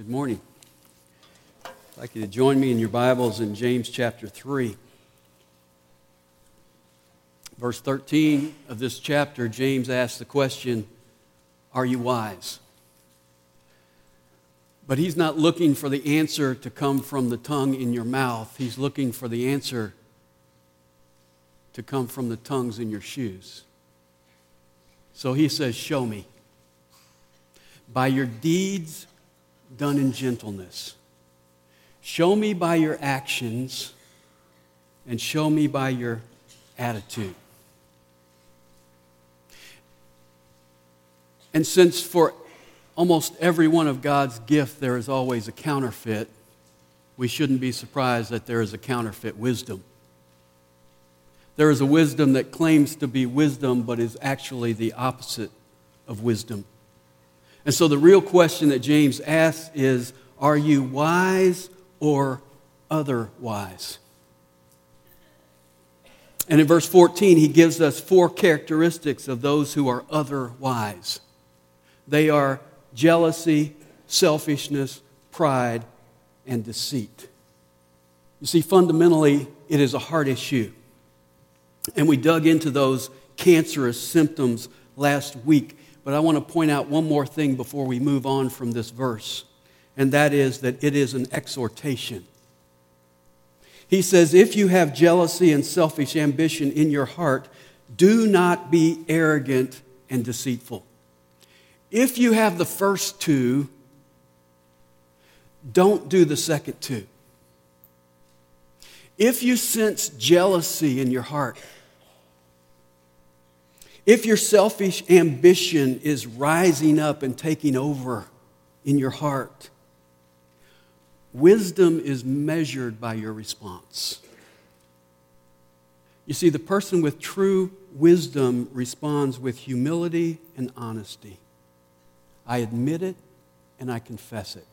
Good morning. I'd like you to join me in your Bibles in James chapter 3. Verse 13 of this chapter, James asks the question Are you wise? But he's not looking for the answer to come from the tongue in your mouth, he's looking for the answer to come from the tongues in your shoes. So he says, Show me. By your deeds done in gentleness. Show me by your actions and show me by your attitude. And since for almost every one of God's gifts there is always a counterfeit, we shouldn't be surprised that there is a counterfeit wisdom. There is a wisdom that claims to be wisdom but is actually the opposite of wisdom. And so the real question that James asks is Are you wise or otherwise? And in verse 14, he gives us four characteristics of those who are otherwise they are jealousy, selfishness, pride, and deceit. You see, fundamentally, it is a heart issue. And we dug into those cancerous symptoms last week. But I want to point out one more thing before we move on from this verse, and that is that it is an exhortation. He says, If you have jealousy and selfish ambition in your heart, do not be arrogant and deceitful. If you have the first two, don't do the second two. If you sense jealousy in your heart, if your selfish ambition is rising up and taking over in your heart, wisdom is measured by your response. You see, the person with true wisdom responds with humility and honesty. I admit it and I confess it.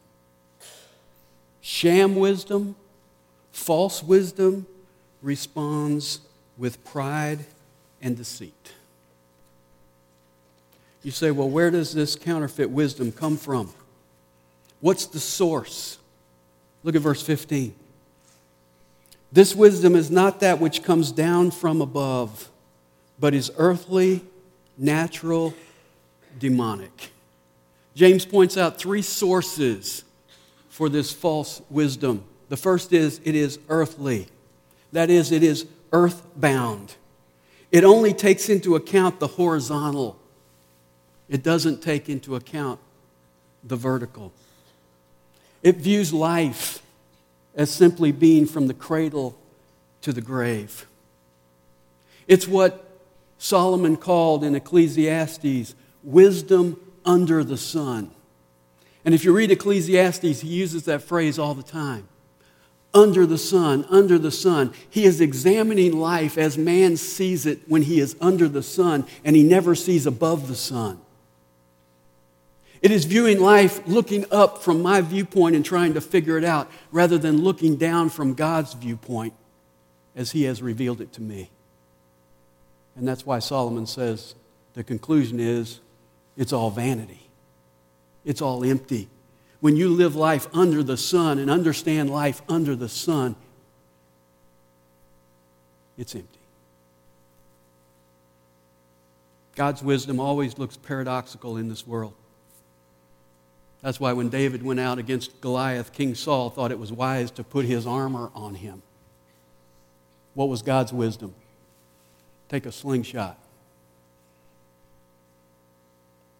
Sham wisdom, false wisdom, responds with pride and deceit. You say, well, where does this counterfeit wisdom come from? What's the source? Look at verse 15. This wisdom is not that which comes down from above, but is earthly, natural, demonic. James points out three sources for this false wisdom. The first is it is earthly, that is, it is earthbound. It only takes into account the horizontal it doesn't take into account the vertical. It views life as simply being from the cradle to the grave. It's what Solomon called in Ecclesiastes wisdom under the sun. And if you read Ecclesiastes, he uses that phrase all the time. Under the sun, under the sun. He is examining life as man sees it when he is under the sun, and he never sees above the sun. It is viewing life looking up from my viewpoint and trying to figure it out rather than looking down from God's viewpoint as He has revealed it to me. And that's why Solomon says the conclusion is it's all vanity, it's all empty. When you live life under the sun and understand life under the sun, it's empty. God's wisdom always looks paradoxical in this world. That's why when David went out against Goliath, King Saul thought it was wise to put his armor on him. What was God's wisdom? Take a slingshot.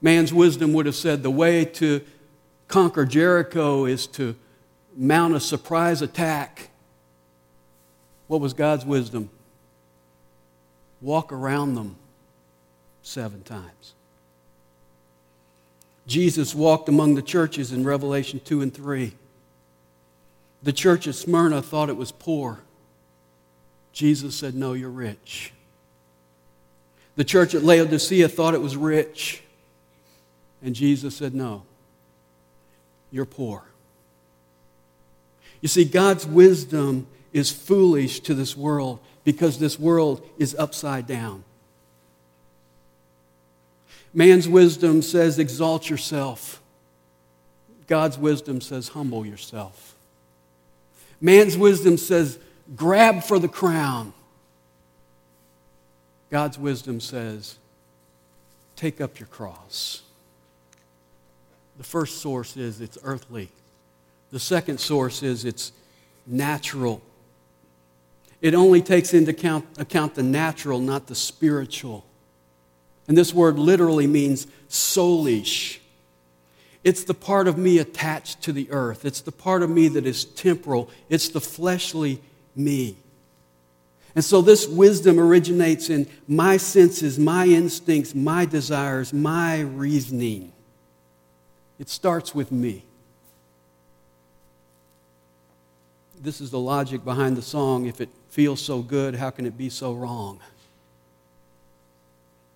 Man's wisdom would have said the way to conquer Jericho is to mount a surprise attack. What was God's wisdom? Walk around them seven times. Jesus walked among the churches in Revelation 2 and 3. The church of Smyrna thought it was poor. Jesus said, No, you're rich. The church at Laodicea thought it was rich. And Jesus said, No, you're poor. You see, God's wisdom is foolish to this world because this world is upside down. Man's wisdom says, exalt yourself. God's wisdom says, humble yourself. Man's wisdom says, grab for the crown. God's wisdom says, take up your cross. The first source is it's earthly. The second source is it's natural. It only takes into account, account the natural, not the spiritual. And this word literally means soulish. It's the part of me attached to the earth. It's the part of me that is temporal. It's the fleshly me. And so this wisdom originates in my senses, my instincts, my desires, my reasoning. It starts with me. This is the logic behind the song. If it feels so good, how can it be so wrong?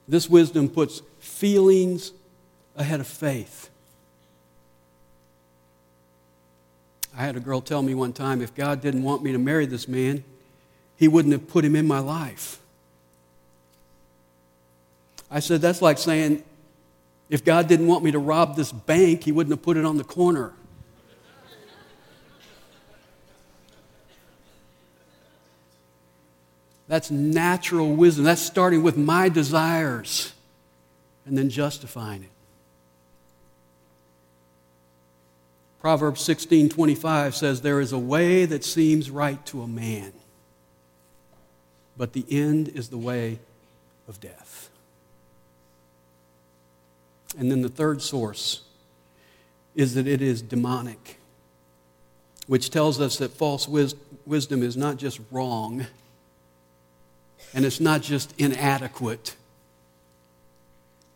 This wisdom puts feelings ahead of faith. I had a girl tell me one time if God didn't want me to marry this man, he wouldn't have put him in my life. I said, that's like saying if God didn't want me to rob this bank, he wouldn't have put it on the corner. That's natural wisdom. That's starting with my desires and then justifying it. Proverbs 16:25 says there is a way that seems right to a man, but the end is the way of death. And then the third source is that it is demonic, which tells us that false wisdom is not just wrong, and it's not just inadequate,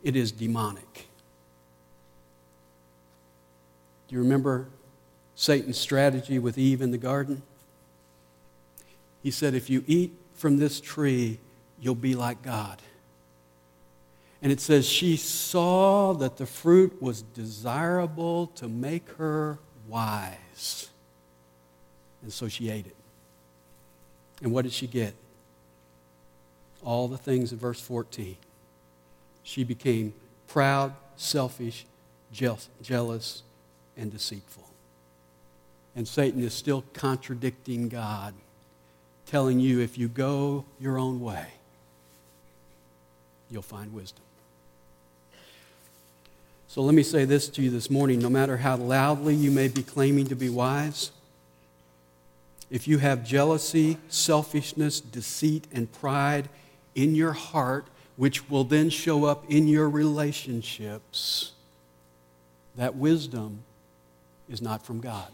it is demonic. Do you remember Satan's strategy with Eve in the garden? He said, If you eat from this tree, you'll be like God. And it says, She saw that the fruit was desirable to make her wise. And so she ate it. And what did she get? All the things in verse 14. She became proud, selfish, jealous, and deceitful. And Satan is still contradicting God, telling you if you go your own way, you'll find wisdom. So let me say this to you this morning no matter how loudly you may be claiming to be wise, if you have jealousy, selfishness, deceit, and pride, in your heart, which will then show up in your relationships, that wisdom is not from God.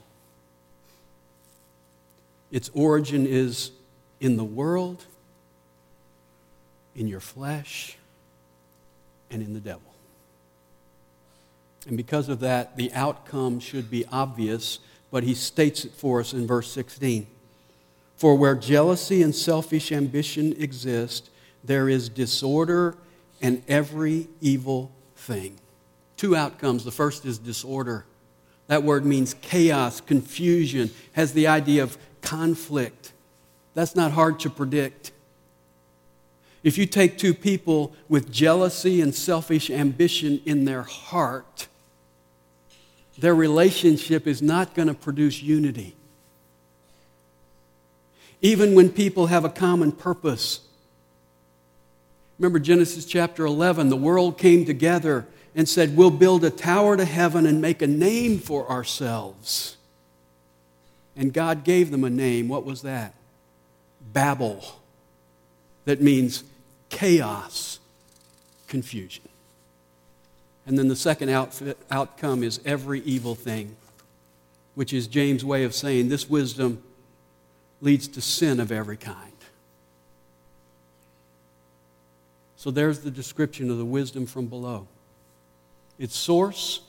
Its origin is in the world, in your flesh, and in the devil. And because of that, the outcome should be obvious, but he states it for us in verse 16. For where jealousy and selfish ambition exist, there is disorder and every evil thing. Two outcomes. The first is disorder. That word means chaos, confusion, has the idea of conflict. That's not hard to predict. If you take two people with jealousy and selfish ambition in their heart, their relationship is not going to produce unity. Even when people have a common purpose, Remember Genesis chapter 11, the world came together and said, We'll build a tower to heaven and make a name for ourselves. And God gave them a name. What was that? Babel. That means chaos, confusion. And then the second outfit, outcome is every evil thing, which is James' way of saying this wisdom leads to sin of every kind. So there's the description of the wisdom from below. Its source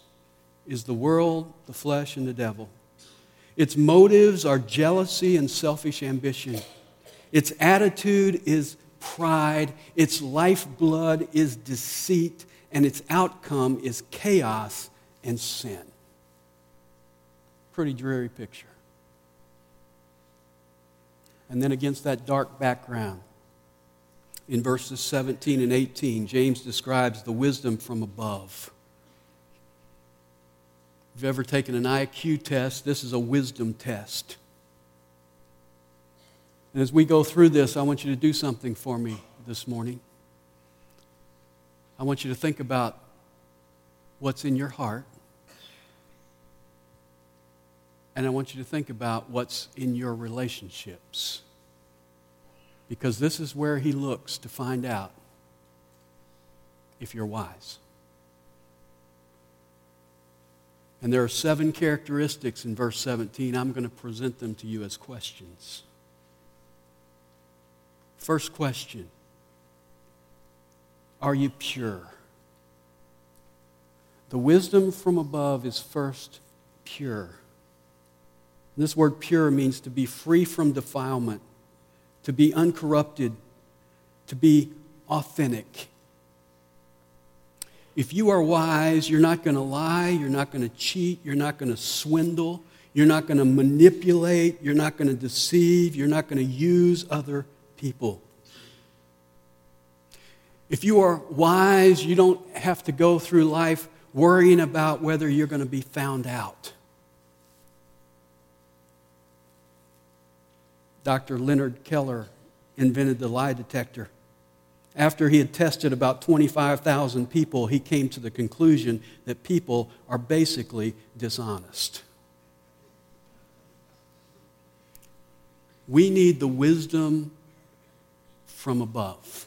is the world, the flesh, and the devil. Its motives are jealousy and selfish ambition. Its attitude is pride. Its lifeblood is deceit. And its outcome is chaos and sin. Pretty dreary picture. And then against that dark background, in verses 17 and 18, James describes the wisdom from above. If you've ever taken an IQ test, this is a wisdom test. And as we go through this, I want you to do something for me this morning. I want you to think about what's in your heart. And I want you to think about what's in your relationships. Because this is where he looks to find out if you're wise. And there are seven characteristics in verse 17. I'm going to present them to you as questions. First question Are you pure? The wisdom from above is first pure. This word pure means to be free from defilement, to be uncorrupted, to be authentic. If you are wise, you're not going to lie, you're not going to cheat, you're not going to swindle, you're not going to manipulate, you're not going to deceive, you're not going to use other people. If you are wise, you don't have to go through life worrying about whether you're going to be found out. Dr. Leonard Keeler invented the lie detector. After he had tested about 25,000 people, he came to the conclusion that people are basically dishonest. We need the wisdom from above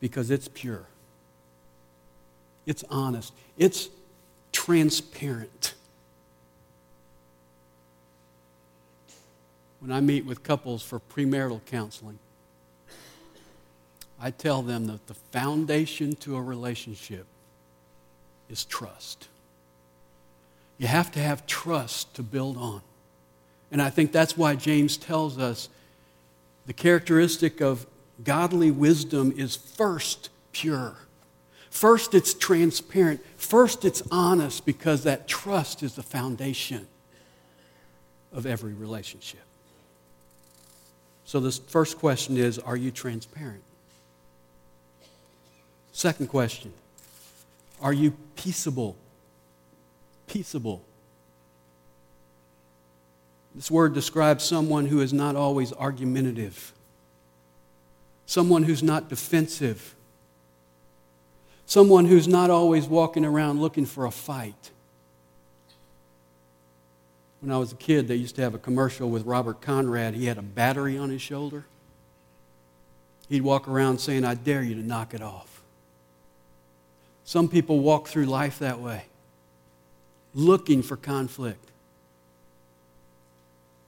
because it's pure, it's honest, it's transparent. When I meet with couples for premarital counseling, I tell them that the foundation to a relationship is trust. You have to have trust to build on. And I think that's why James tells us the characteristic of godly wisdom is first pure. First, it's transparent. First, it's honest because that trust is the foundation of every relationship. So, this first question is Are you transparent? Second question Are you peaceable? Peaceable. This word describes someone who is not always argumentative, someone who's not defensive, someone who's not always walking around looking for a fight. When I was a kid, they used to have a commercial with Robert Conrad. He had a battery on his shoulder. He'd walk around saying, I dare you to knock it off. Some people walk through life that way, looking for conflict.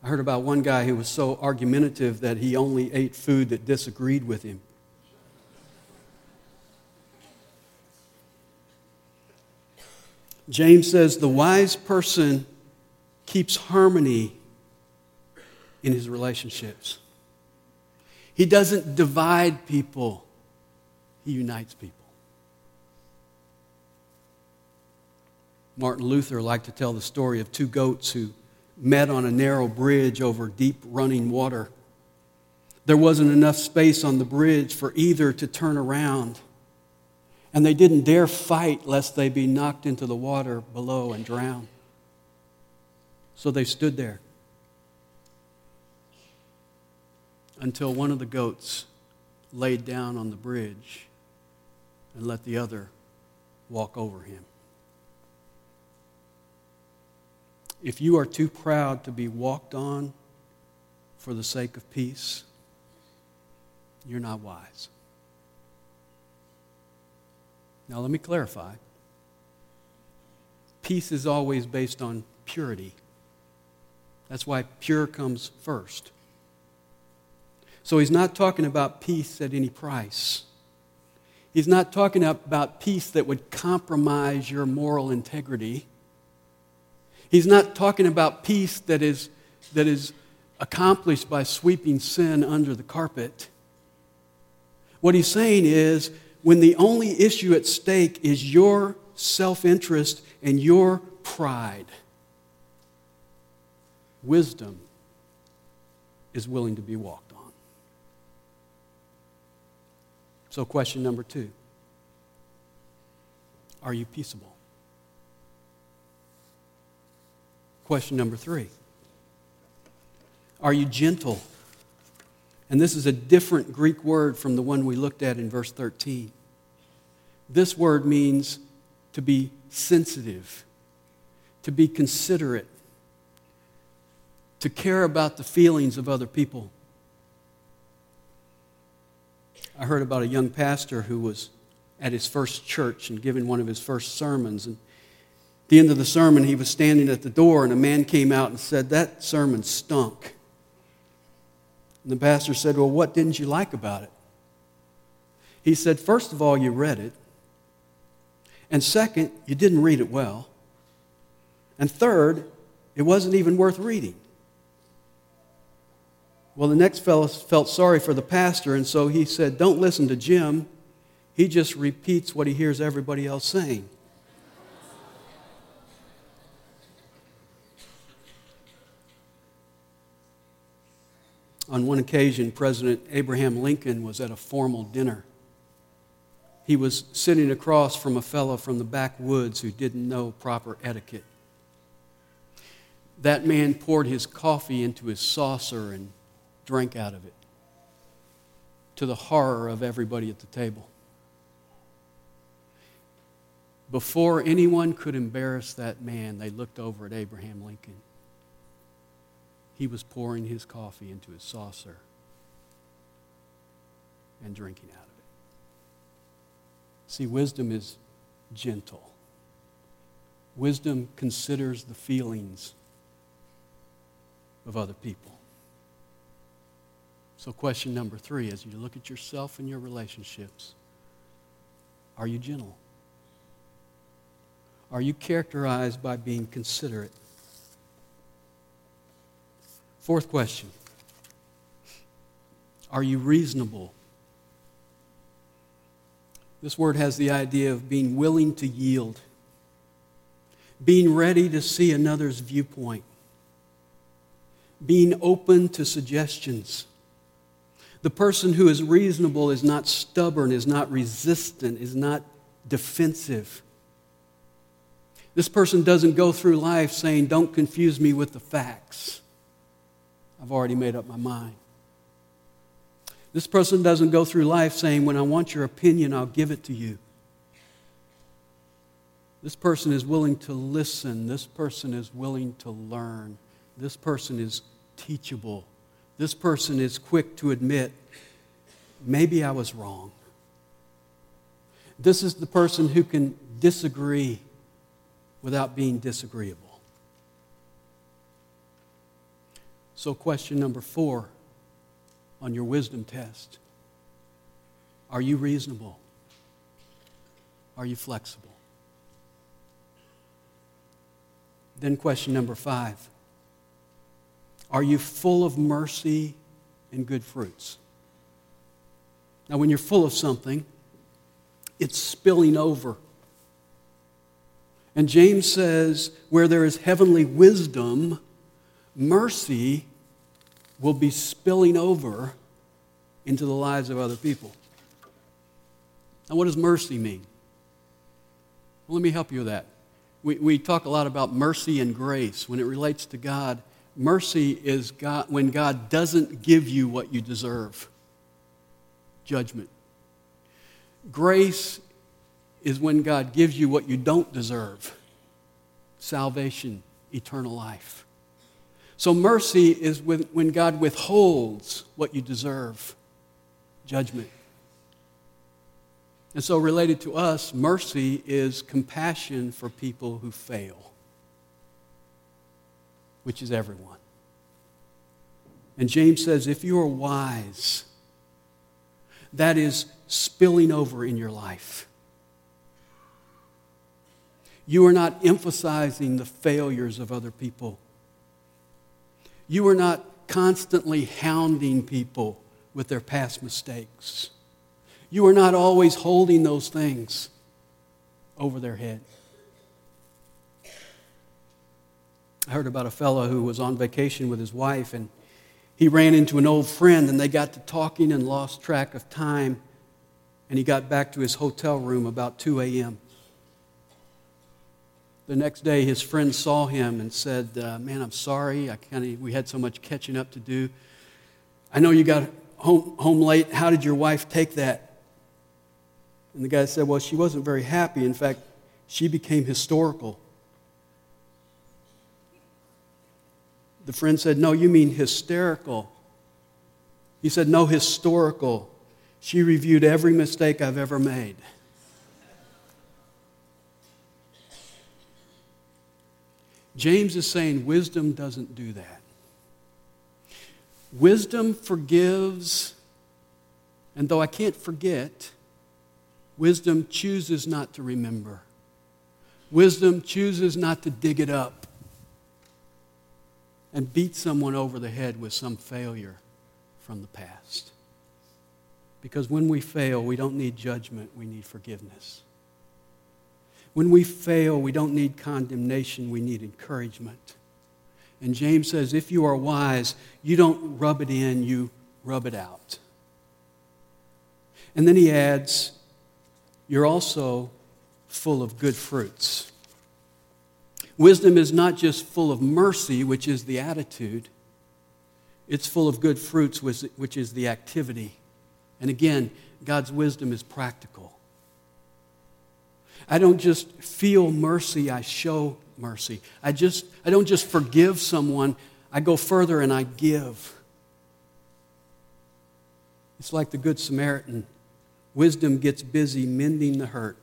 I heard about one guy who was so argumentative that he only ate food that disagreed with him. James says the wise person keeps harmony in his relationships. He doesn't divide people, he unites people. Martin Luther liked to tell the story of two goats who met on a narrow bridge over deep running water. There wasn't enough space on the bridge for either to turn around, and they didn't dare fight lest they be knocked into the water below and drown. So they stood there until one of the goats laid down on the bridge and let the other walk over him. If you are too proud to be walked on for the sake of peace, you're not wise. Now, let me clarify. Peace is always based on purity. That's why pure comes first. So he's not talking about peace at any price. He's not talking about peace that would compromise your moral integrity. He's not talking about peace that is, that is accomplished by sweeping sin under the carpet. What he's saying is when the only issue at stake is your self interest and your pride, wisdom is willing to be walked on. So, question number two Are you peaceable? Question number three Are you gentle? And this is a different Greek word from the one we looked at in verse 13. This word means to be sensitive, to be considerate, to care about the feelings of other people. I heard about a young pastor who was at his first church and giving one of his first sermons. And at the end of the sermon, he was standing at the door, and a man came out and said, That sermon stunk. And the pastor said, Well, what didn't you like about it? He said, First of all, you read it. And second, you didn't read it well. And third, it wasn't even worth reading. Well, the next fellow felt sorry for the pastor, and so he said, Don't listen to Jim. He just repeats what he hears everybody else saying. On one occasion, President Abraham Lincoln was at a formal dinner. He was sitting across from a fellow from the backwoods who didn't know proper etiquette. That man poured his coffee into his saucer and drank out of it, to the horror of everybody at the table. Before anyone could embarrass that man, they looked over at Abraham Lincoln. He was pouring his coffee into his saucer and drinking out of it. See, wisdom is gentle. Wisdom considers the feelings of other people. So, question number three as you look at yourself and your relationships, are you gentle? Are you characterized by being considerate? Fourth question Are you reasonable? This word has the idea of being willing to yield, being ready to see another's viewpoint, being open to suggestions the person who is reasonable is not stubborn, is not resistant, is not defensive. This person doesn't go through life saying, Don't confuse me with the facts. I've already made up my mind. This person doesn't go through life saying, When I want your opinion, I'll give it to you. This person is willing to listen. This person is willing to learn. This person is teachable. This person is quick to admit, maybe I was wrong. This is the person who can disagree without being disagreeable. So, question number four on your wisdom test Are you reasonable? Are you flexible? Then, question number five are you full of mercy and good fruits? Now, when you're full of something, it's spilling over. And James says, where there is heavenly wisdom, mercy will be spilling over into the lives of other people. Now, what does mercy mean? Well, let me help you with that. We, we talk a lot about mercy and grace. When it relates to God, Mercy is God, when God doesn't give you what you deserve judgment. Grace is when God gives you what you don't deserve salvation, eternal life. So, mercy is when God withholds what you deserve judgment. And so, related to us, mercy is compassion for people who fail which is everyone. And James says, if you are wise, that is spilling over in your life. You are not emphasizing the failures of other people. You are not constantly hounding people with their past mistakes. You are not always holding those things over their head. I heard about a fellow who was on vacation with his wife, and he ran into an old friend, and they got to talking and lost track of time, and he got back to his hotel room about 2 a.m. The next day, his friend saw him and said, uh, Man, I'm sorry. I kinda, we had so much catching up to do. I know you got home, home late. How did your wife take that? And the guy said, Well, she wasn't very happy. In fact, she became historical. The friend said, No, you mean hysterical. He said, No, historical. She reviewed every mistake I've ever made. James is saying wisdom doesn't do that. Wisdom forgives, and though I can't forget, wisdom chooses not to remember. Wisdom chooses not to dig it up and beat someone over the head with some failure from the past. Because when we fail, we don't need judgment, we need forgiveness. When we fail, we don't need condemnation, we need encouragement. And James says, if you are wise, you don't rub it in, you rub it out. And then he adds, you're also full of good fruits. Wisdom is not just full of mercy, which is the attitude, it's full of good fruits, which is the activity. And again, God's wisdom is practical. I don't just feel mercy, I show mercy. I, just, I don't just forgive someone, I go further and I give. It's like the Good Samaritan. Wisdom gets busy mending the hurt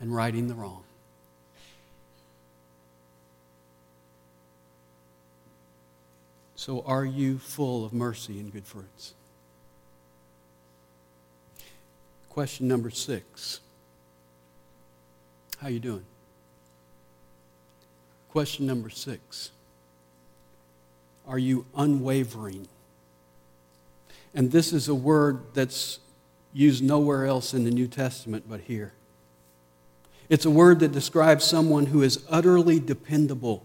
and righting the wrong. So, are you full of mercy and good fruits? Question number six. How you doing? Question number 6. Are you unwavering? And this is a word that's used nowhere else in the New Testament but here. It's a word that describes someone who is utterly dependable,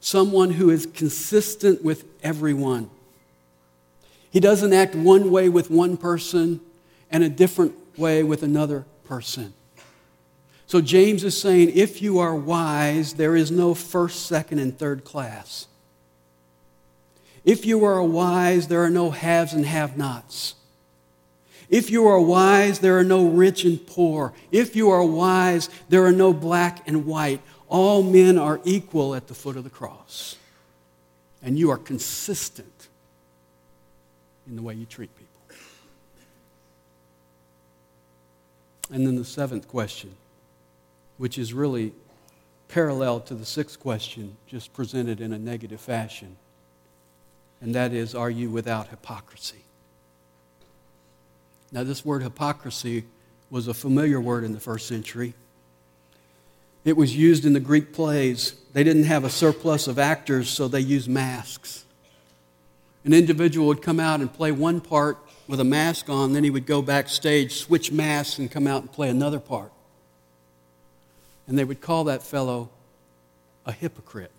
someone who is consistent with everyone. He doesn't act one way with one person and a different way with another person. So James is saying if you are wise, there is no first, second, and third class. If you are wise, there are no haves and have nots. If you are wise, there are no rich and poor. If you are wise, there are no black and white. All men are equal at the foot of the cross. And you are consistent in the way you treat people. And then the seventh question which is really parallel to the sixth question, just presented in a negative fashion. And that is, are you without hypocrisy? Now, this word hypocrisy was a familiar word in the first century. It was used in the Greek plays. They didn't have a surplus of actors, so they used masks. An individual would come out and play one part with a mask on, then he would go backstage, switch masks, and come out and play another part. And they would call that fellow a hypocrite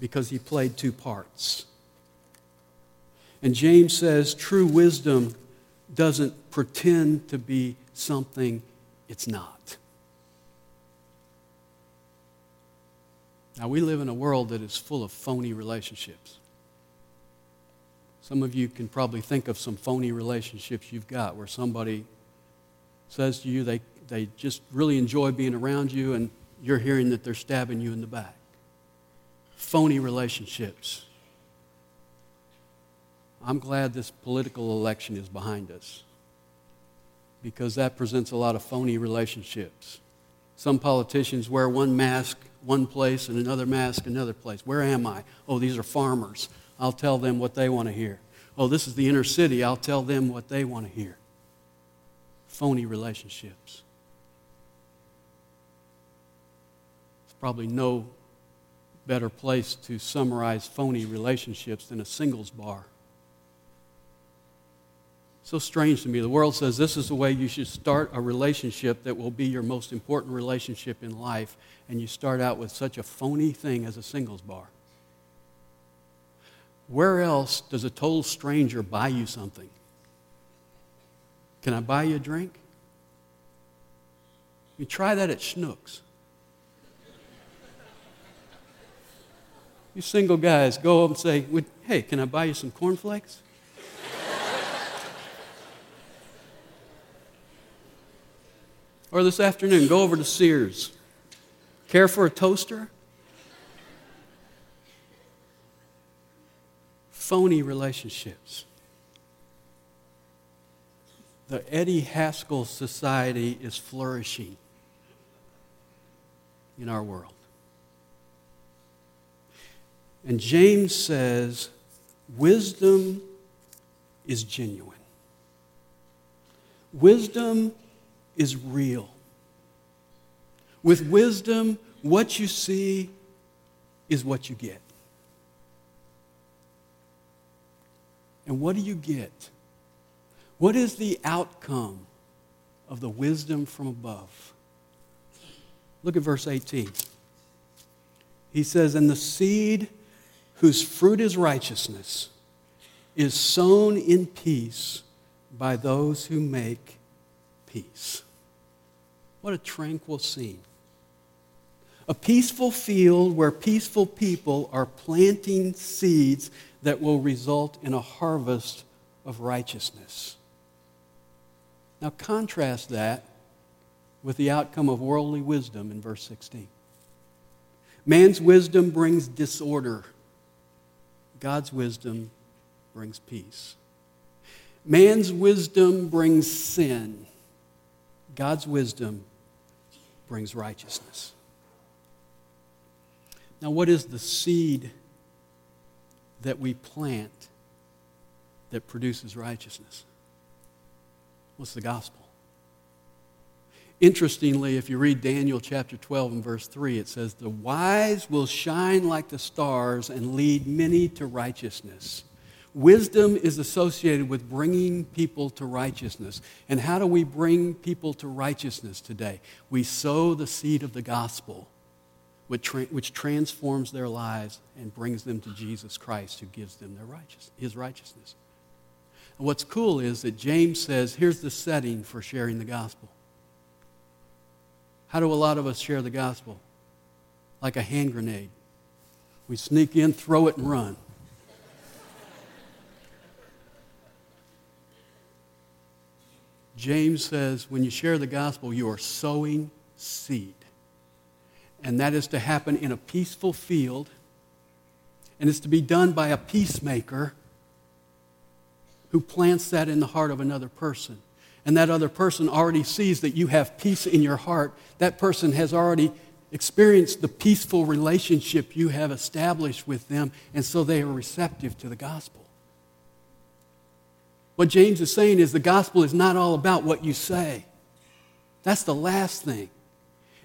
because he played two parts. And James says true wisdom doesn't pretend to be something it's not. Now, we live in a world that is full of phony relationships. Some of you can probably think of some phony relationships you've got where somebody says to you they they just really enjoy being around you, and you're hearing that they're stabbing you in the back. Phony relationships. I'm glad this political election is behind us because that presents a lot of phony relationships. Some politicians wear one mask one place and another mask another place. Where am I? Oh, these are farmers. I'll tell them what they want to hear. Oh, this is the inner city. I'll tell them what they want to hear. Phony relationships. It's probably no better place to summarize phony relationships than a singles bar. So strange to me. The world says this is the way you should start a relationship that will be your most important relationship in life, and you start out with such a phony thing as a singles bar. Where else does a total stranger buy you something? Can I buy you a drink? You try that at Schnucks. You single guys go up and say, Hey, can I buy you some cornflakes? Or this afternoon, go over to Sears. Care for a toaster? Phony relationships. The Eddie Haskell Society is flourishing in our world. And James says, wisdom is genuine. Wisdom is real. With wisdom, what you see is what you get. And what do you get? What is the outcome of the wisdom from above? Look at verse 18. He says, And the seed whose fruit is righteousness is sown in peace by those who make peace. What a tranquil scene. A peaceful field where peaceful people are planting seeds that will result in a harvest of righteousness. Now, contrast that with the outcome of worldly wisdom in verse 16. Man's wisdom brings disorder, God's wisdom brings peace. Man's wisdom brings sin, God's wisdom brings righteousness. Now, what is the seed that we plant that produces righteousness? What's the gospel? Interestingly, if you read Daniel chapter 12 and verse 3, it says, The wise will shine like the stars and lead many to righteousness. Wisdom is associated with bringing people to righteousness. And how do we bring people to righteousness today? We sow the seed of the gospel, which, tra- which transforms their lives and brings them to Jesus Christ, who gives them their righteous- his righteousness. And what's cool is that James says here's the setting for sharing the gospel. How do a lot of us share the gospel? Like a hand grenade. We sneak in, throw it, and run. James says when you share the gospel, you are sowing seed. And that is to happen in a peaceful field, and it's to be done by a peacemaker who plants that in the heart of another person. And that other person already sees that you have peace in your heart. That person has already experienced the peaceful relationship you have established with them, and so they are receptive to the gospel. What James is saying is the gospel is not all about what you say. That's the last thing.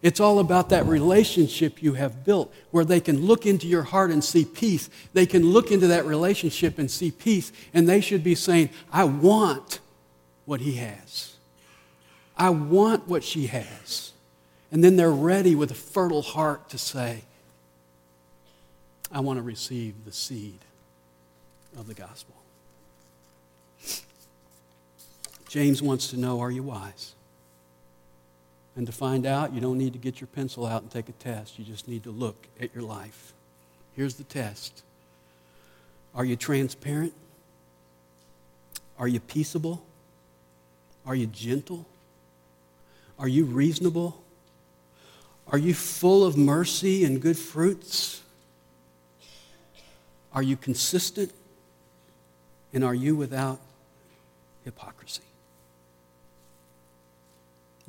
It's all about that relationship you have built where they can look into your heart and see peace. They can look into that relationship and see peace, and they should be saying, I want what he has. I want what she has. And then they're ready with a fertile heart to say, I want to receive the seed of the gospel. James wants to know, are you wise? And to find out, you don't need to get your pencil out and take a test. You just need to look at your life. Here's the test Are you transparent? Are you peaceable? Are you gentle? Are you reasonable? Are you full of mercy and good fruits? Are you consistent? And are you without hypocrisy?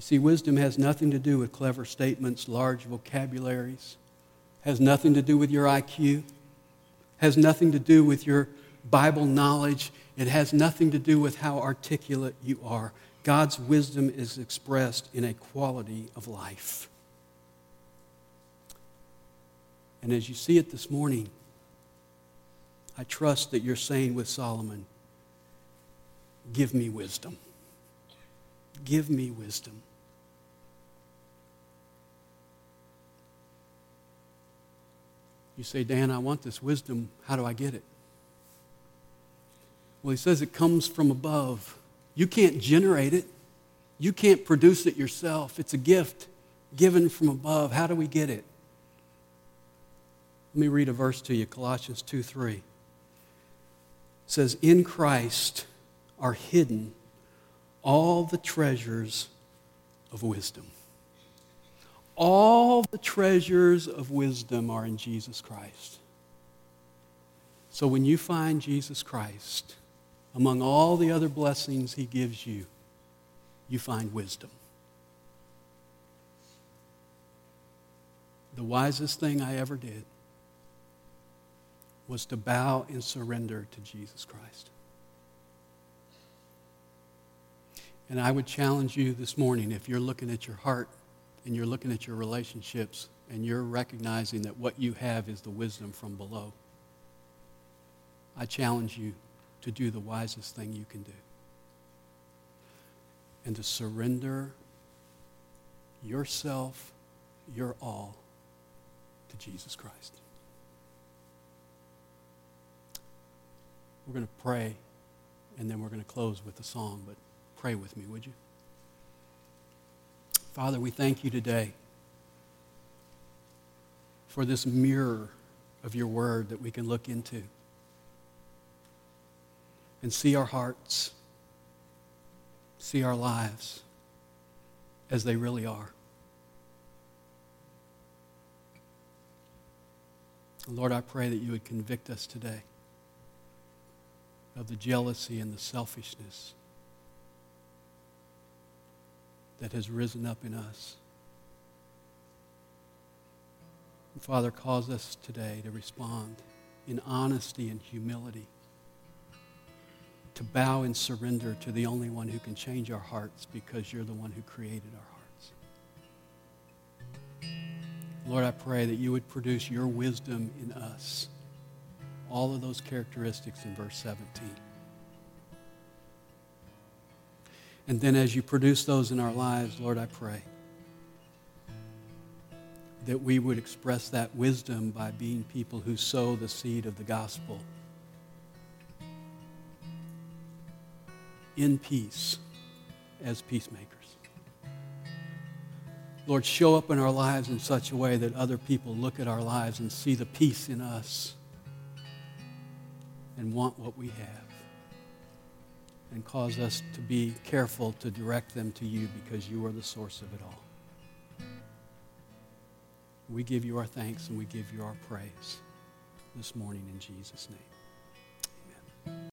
You see, wisdom has nothing to do with clever statements, large vocabularies, has nothing to do with your IQ, has nothing to do with your Bible knowledge. It has nothing to do with how articulate you are. God's wisdom is expressed in a quality of life. And as you see it this morning, I trust that you're saying with Solomon, Give me wisdom. Give me wisdom. You say, Dan, I want this wisdom. How do I get it? Well, he says it comes from above. You can't generate it. You can't produce it yourself. It's a gift given from above. How do we get it? Let me read a verse to you Colossians 2 3. It says, In Christ are hidden all the treasures of wisdom. All the treasures of wisdom are in Jesus Christ. So when you find Jesus Christ, among all the other blessings he gives you, you find wisdom. The wisest thing I ever did was to bow and surrender to Jesus Christ. And I would challenge you this morning if you're looking at your heart and you're looking at your relationships and you're recognizing that what you have is the wisdom from below. I challenge you to do the wisest thing you can do and to surrender yourself, your all, to Jesus Christ. We're going to pray, and then we're going to close with a song, but pray with me, would you? Father, we thank you today for this mirror of your word that we can look into and see our hearts, see our lives as they really are. Lord, I pray that you would convict us today of the jealousy and the selfishness that has risen up in us. And Father, cause us today to respond in honesty and humility, to bow and surrender to the only one who can change our hearts because you're the one who created our hearts. Lord, I pray that you would produce your wisdom in us. All of those characteristics in verse 17. And then as you produce those in our lives, Lord, I pray that we would express that wisdom by being people who sow the seed of the gospel in peace as peacemakers. Lord, show up in our lives in such a way that other people look at our lives and see the peace in us and want what we have and cause us to be careful to direct them to you because you are the source of it all. We give you our thanks and we give you our praise this morning in Jesus' name.